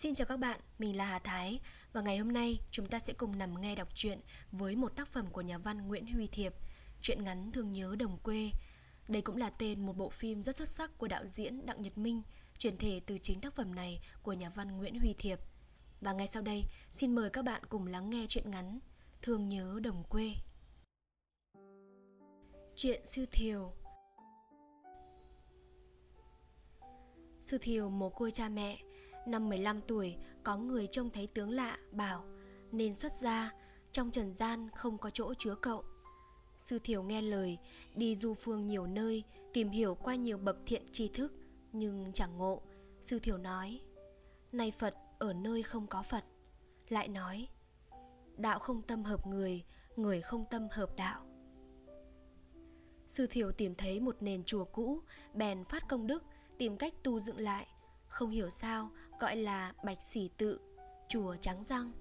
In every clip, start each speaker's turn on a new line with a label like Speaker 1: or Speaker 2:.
Speaker 1: Xin chào các bạn, mình là Hà Thái và ngày hôm nay chúng ta sẽ cùng nằm nghe đọc truyện với một tác phẩm của nhà văn Nguyễn Huy Thiệp, truyện ngắn Thương nhớ đồng quê. Đây cũng là tên một bộ phim rất xuất sắc của đạo diễn Đặng Nhật Minh, chuyển thể từ chính tác phẩm này của nhà văn Nguyễn Huy Thiệp. Và ngay sau đây, xin mời các bạn cùng lắng nghe truyện ngắn Thương nhớ đồng quê. Chuyện Sư Thiều Sư Thiều mồ côi cha mẹ Năm 15 tuổi, có người trông thấy tướng lạ, bảo, Nên xuất gia, Trong trần gian không có chỗ chứa cậu. Sư Thiều nghe lời, Đi du phương nhiều nơi, Tìm hiểu qua nhiều bậc thiện tri thức, Nhưng chẳng ngộ. Sư Thiều nói, Nay Phật ở nơi không có Phật. Lại nói, Đạo không tâm hợp người Người không tâm hợp đạo. Sư Thiều tìm thấy một nền chùa cũ, Bèn phát công đức, Tìm cách tu dựng lại không hiểu sao, gọi là bạch sỉ tự, chùa trắng răng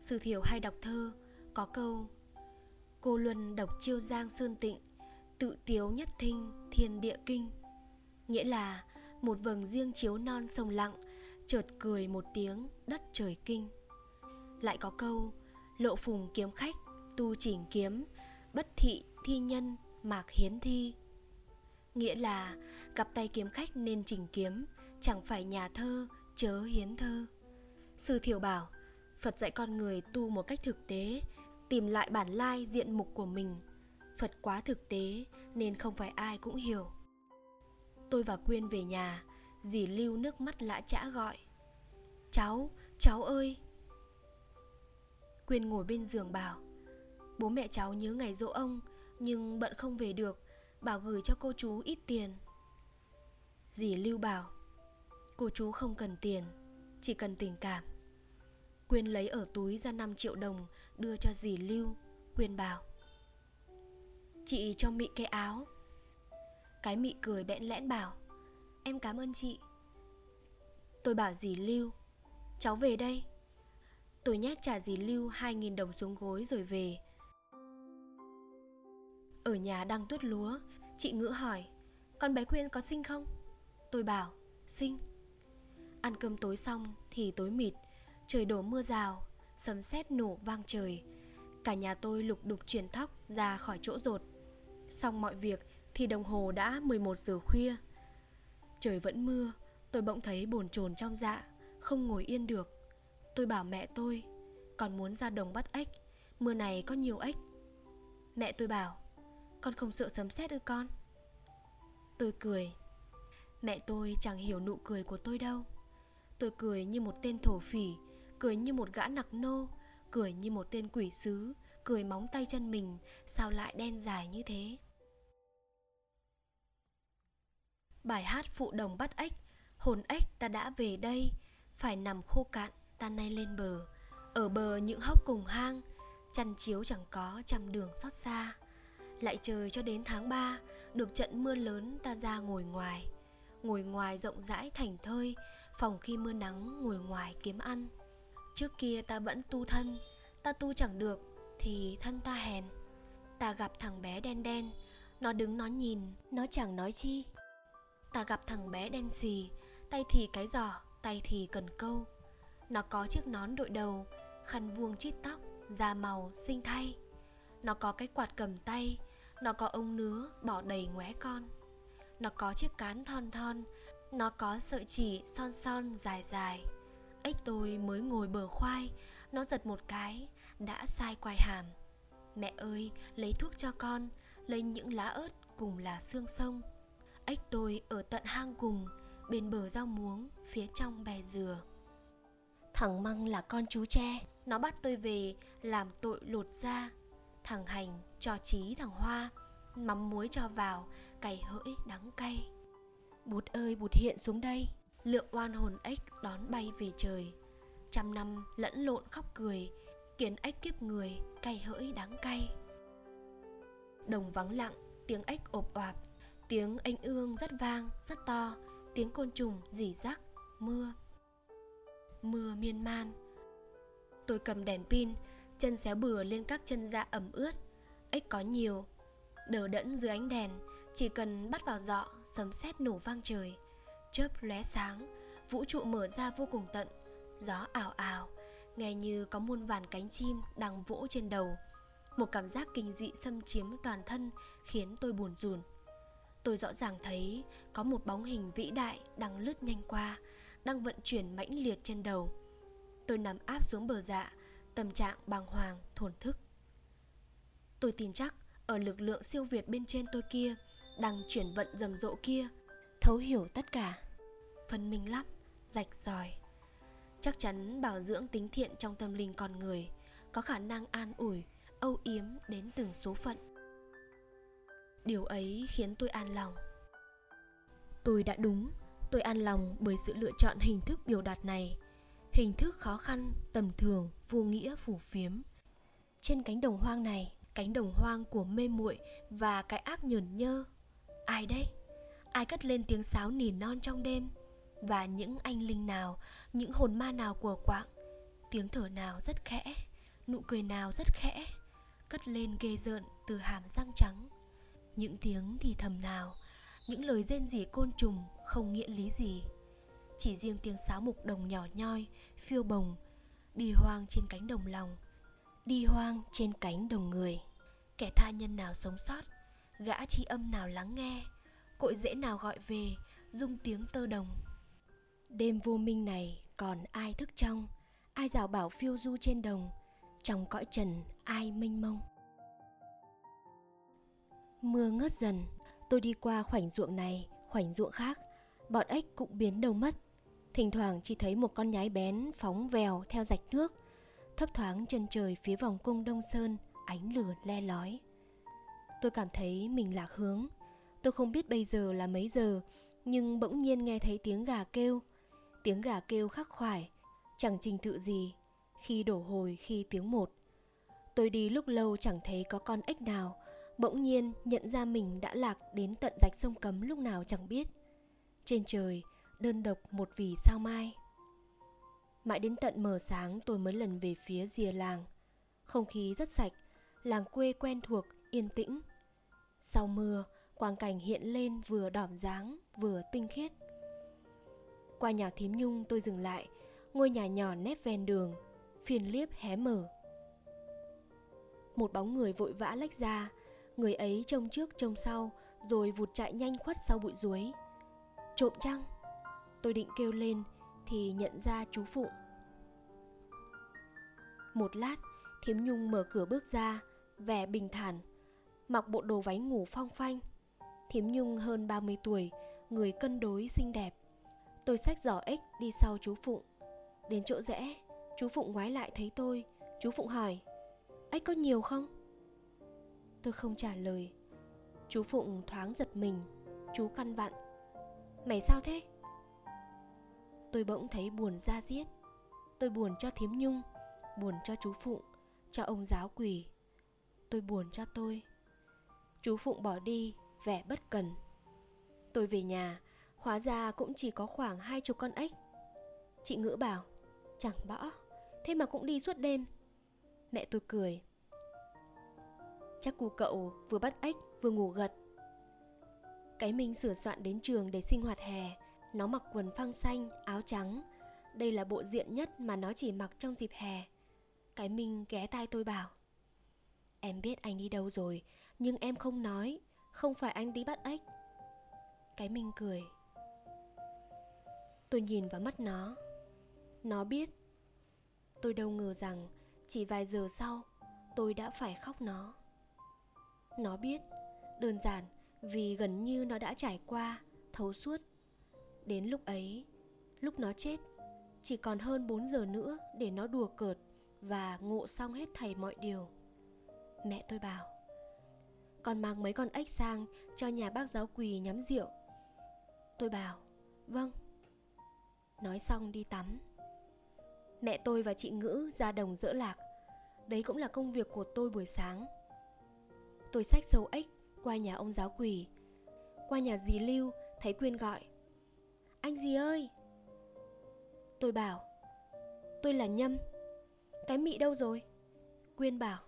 Speaker 1: sư thiểu hay đọc thơ, có câu, cô luân độc chiêu giang sơn tịnh, tự tiếu nhất thinh thiên địa kinh. Nghĩa là một vầng riêng chiếu non sông lặng, chợt cười một tiếng đất trời kinh. Lại có câu, lộ phùng kiếm khách, tu chỉnh kiếm, bất thị thi nhân, mạc hiến thi. Nghĩa là cặp tay kiếm khách nên chỉnh kiếm chẳng phải nhà thơ, chớ hiến thơ. Sư thiểu bảo, phật dạy con người tu một cách thực tế, tìm lại bản lai diện mục của mình. Phật quá thực tế, nên không phải ai cũng hiểu. Tôi và quyên về nhà, dì lưu nước mắt lã chã gọi. Cháu cháu ơi! Quyên ngồi bên giường bảo, bố mẹ cháu nhớ ngày dỗ ông, nhưng bận không về được, bảo gửi cho cô chú ít tiền. Dì lưu bảo Cô chú không cần tiền, Chỉ cần tình cảm. Quyên lấy ở túi ra 5 triệu đồng, Đưa cho dì Lưu, Quyên bảo. Chị cho Mị cái áo. Cái Mị cười bẽn lẽn bảo, Em cảm ơn chị. Tôi bảo dì Lưu, Cháu về đây. Tôi nhét trả dì Lưu 2.000 đồng xuống gối rồi về. Ở nhà đang tuốt lúa, Chị ngữ hỏi, Con bé Quyên có sinh không? Tôi bảo, Sinh. Ăn cơm tối xong thì tối mịt, Trời đổ mưa rào, Sấm sét nổ vang trời. Cả nhà tôi lục đục chuyển thóc ra khỏi chỗ rột. Xong mọi việc thì đồng hồ đã 11 giờ khuya. Trời vẫn mưa, Tôi bỗng thấy bồn chồn trong dạ Không ngồi yên được. Tôi bảo mẹ tôi Còn muốn ra đồng bắt ếch, Mưa này có nhiều ếch. Mẹ tôi bảo, Con không sợ sấm sét ư con? Tôi cười, Mẹ tôi chẳng hiểu nụ cười của tôi đâu. Tôi cười như một tên thổ phỉ, Cười như một gã nặc nô, Cười như một tên quỷ sứ, Cười móng tay chân mình, Sao lại đen dài như thế? Bài hát phụ đồng bắt ếch, Hồn ếch ta đã về đây, Phải nằm khô cạn, ta nay lên bờ. Ở bờ những hốc cùng hang, Chăn chiếu chẳng có trăm đường xót xa. Lại trời cho đến tháng 3 Được trận mưa lớn ta ra ngồi ngoài. Ngồi ngoài rộng rãi thành thơi Phòng khi mưa nắng ngồi ngoài kiếm ăn. Trước kia ta vẫn tu thân, Ta tu chẳng được Thì thân ta hèn. Ta gặp thằng bé đen đen, Nó đứng nó nhìn, Nó chẳng nói chi. Ta gặp thằng bé đen xì, Tay thì cái giỏ, Tay thì cần câu. Nó có chiếc nón đội đầu, Khăn vuông chít tóc, Da màu xinh thay. Nó có cái quạt cầm tay, Nó có ông nứa bỏ đầy ngoé con. Nó có chiếc cán thon thon nó có sợi chỉ son son dài dài. Ếch tôi mới ngồi bờ khoai, Nó giật một cái, Đã sai quai hàm. Mẹ ơi, lấy thuốc cho con, Lấy những lá ớt cùng là xương sông. Ếch tôi ở tận hang cùng, Bên bờ rau muống, Phía trong bè dừa. Thằng Măng là con chú tre, Nó bắt tôi về làm tội lột da. Thằng Hành cho trí thằng Hoa, Mắm muối cho vào, Cày hỡi đắng cay. Bụt ơi bụt hiện xuống đây. Lượng oan hồn ếch đón bay về trời. Trăm năm lẫn lộn khóc cười Kiến ếch kiếp người cay hỡi đáng cay. Đồng vắng lặng Tiếng ếch ộp oạp Tiếng anh ương rất vang, rất to Tiếng côn trùng rỉ rắc, mưa. Mưa miên man. Tôi cầm đèn pin Chân xéo bừa lên các chân da ẩm ướt. Ếch có nhiều Đờ đẫn dưới ánh đèn chỉ cần bắt vào dọ Sấm sét nổ vang trời. Chớp lóe sáng Vũ trụ mở ra vô cùng tận. Gió ảo ảo Nghe như có muôn vàn cánh chim đang vỗ trên đầu. Một cảm giác kinh dị xâm chiếm toàn thân Khiến tôi buồn rùn. Tôi rõ ràng thấy có một bóng hình vĩ đại đang lướt nhanh qua Đang vận chuyển mãnh liệt trên đầu. Tôi nằm áp xuống bờ dạ Tâm trạng bàng hoàng, thổn thức. Tôi tin chắc ở lực lượng siêu việt bên trên tôi kia đang chuyển vận rầm rộ kia. Thấu hiểu tất cả. Phân minh lắm, rạch ròi. Chắc chắn bảo dưỡng tính thiện trong tâm linh con người có khả năng an ủi âu yếm đến từng số phận. Điều ấy khiến tôi an lòng. Tôi đã đúng. Tôi an lòng bởi sự lựa chọn hình thức biểu đạt này. Hình thức khó khăn tầm thường vô nghĩa phủ phiếm. Trên cánh đồng hoang này cánh đồng hoang của mê muội và cái ác nhờn nhơ ai đây ai cất lên tiếng sáo nỉ non trong đêm? Và những anh linh nào, những hồn ma nào của quạng? Tiếng thở nào rất khẽ, nụ cười nào rất khẽ? Cất lên ghê rợn từ hàm răng trắng. Những tiếng thì thầm nào, những lời rên rỉ côn trùng, không nghĩa lý gì. Chỉ riêng tiếng sáo mục đồng nhỏ nhoi, phiêu bồng, đi hoang trên cánh đồng lòng, đi hoang trên cánh đồng người. Kẻ tha nhân nào sống sót? Gã chi âm nào lắng nghe, cội dễ nào gọi về, dung tiếng tơ đồng. Đêm vô minh này còn ai thức trong, Ai rào bảo phiêu du trên đồng, Trong cõi trần ai mênh mông? Mưa ngớt dần, Tôi đi qua khoảnh ruộng này, Khoảnh ruộng khác, Bọn ếch cũng biến đâu mất. Thỉnh thoảng chỉ thấy một con nhái bén phóng vèo theo rạch nước, Thấp thoáng chân trời phía vòng cung Đông Sơn, Ánh lửa le lói. Tôi cảm thấy mình lạc hướng. Tôi không biết bây giờ là mấy giờ, Nhưng bỗng nhiên nghe thấy tiếng gà kêu. Tiếng gà kêu khắc khoải, chẳng trình tự gì, khi đổ hồi khi tiếng một. Tôi đi lúc lâu chẳng thấy có con ếch nào, bỗng nhiên nhận ra mình đã lạc đến tận rạch sông cấm lúc nào chẳng biết. Trên trời, đơn độc một vì sao mai. Mãi đến tận mờ sáng tôi mới lần về phía rìa làng. Không khí rất sạch, làng quê quen thuộc, yên tĩnh sau mưa, quang cảnh hiện lên vừa đỏm dáng, vừa tinh khiết. Qua nhà thím nhung tôi dừng lại, Ngôi nhà nhỏ nép ven đường, Phiền liếp hé mở. Một bóng người vội vã lách ra, Người ấy trông trước trông sau, Rồi vụt chạy nhanh khuất sau bụi ruối Trộm chăng? Tôi định kêu lên, Thì nhận ra chú phụ. Một lát Thiếm Nhung mở cửa bước ra, Vẻ bình thản Mặc bộ đồ váy ngủ phong phanh. Thiếm Nhung hơn 30 tuổi, Người cân đối xinh đẹp. Tôi xách giỏ ếch đi sau chú Phụng. Đến chỗ rẽ, Chú Phụng ngoái lại thấy tôi. Chú Phụng hỏi Ếch có nhiều không? Tôi không trả lời. Chú Phụng thoáng giật mình. Chú căn vặn, Mày sao thế? Tôi bỗng thấy buồn ra giết Tôi buồn cho Thiếm nhung, Buồn cho chú Phụng, Cho ông giáo quỷ Tôi buồn cho tôi. Chú Phụng bỏ đi Vẻ bất cần. Tôi về nhà Hóa ra cũng chỉ có khoảng hai chục con ếch. Chị ngữ bảo Chẳng bỏ Thế mà cũng đi suốt đêm. Mẹ tôi cười Chắc cu cậu vừa bắt ếch vừa ngủ gật. Cái Minh sửa soạn đến trường để sinh hoạt hè Nó mặc quần phăng xanh, áo trắng. Đây là bộ diện nhất mà nó chỉ mặc trong dịp hè. Cái Minh ghé tai tôi bảo Em biết anh đi đâu rồi nhưng em không nói, Không phải anh đi bắt ếch. Cái Minh cười. Tôi nhìn vào mắt nó. Nó biết. Tôi đâu ngờ rằng Chỉ vài giờ sau, Tôi đã phải khóc nó. Nó biết, Đơn giản vì gần như nó đã trải qua, Thấu suốt. Đến lúc ấy, Lúc nó chết, Chỉ còn hơn 4 giờ nữa để nó đùa cợt Và ngộ xong hết thầy mọi điều. Mẹ tôi bảo còn mang mấy con ếch sang Cho nhà bác giáo quỳ nhắm rượu. Tôi bảo Vâng. Nói xong đi tắm. Mẹ tôi và chị Ngữ ra đồng dỡ lạc. Đấy cũng là công việc của tôi buổi sáng. Tôi xách sầu ếch qua nhà ông giáo quỳ, Qua nhà dì Lưu thấy Quyên gọi Anh dì ơi. Tôi bảo Tôi là Nhâm. Cái Mị đâu rồi? Quyên bảo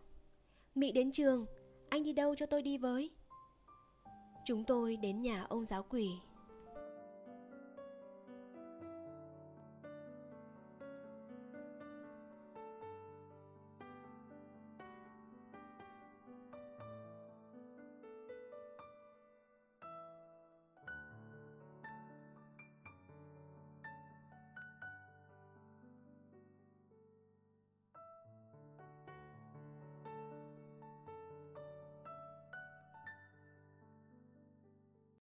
Speaker 1: Mị đến trường. Anh đi đâu cho tôi đi với? Chúng tôi đến nhà ông giáo quỷ.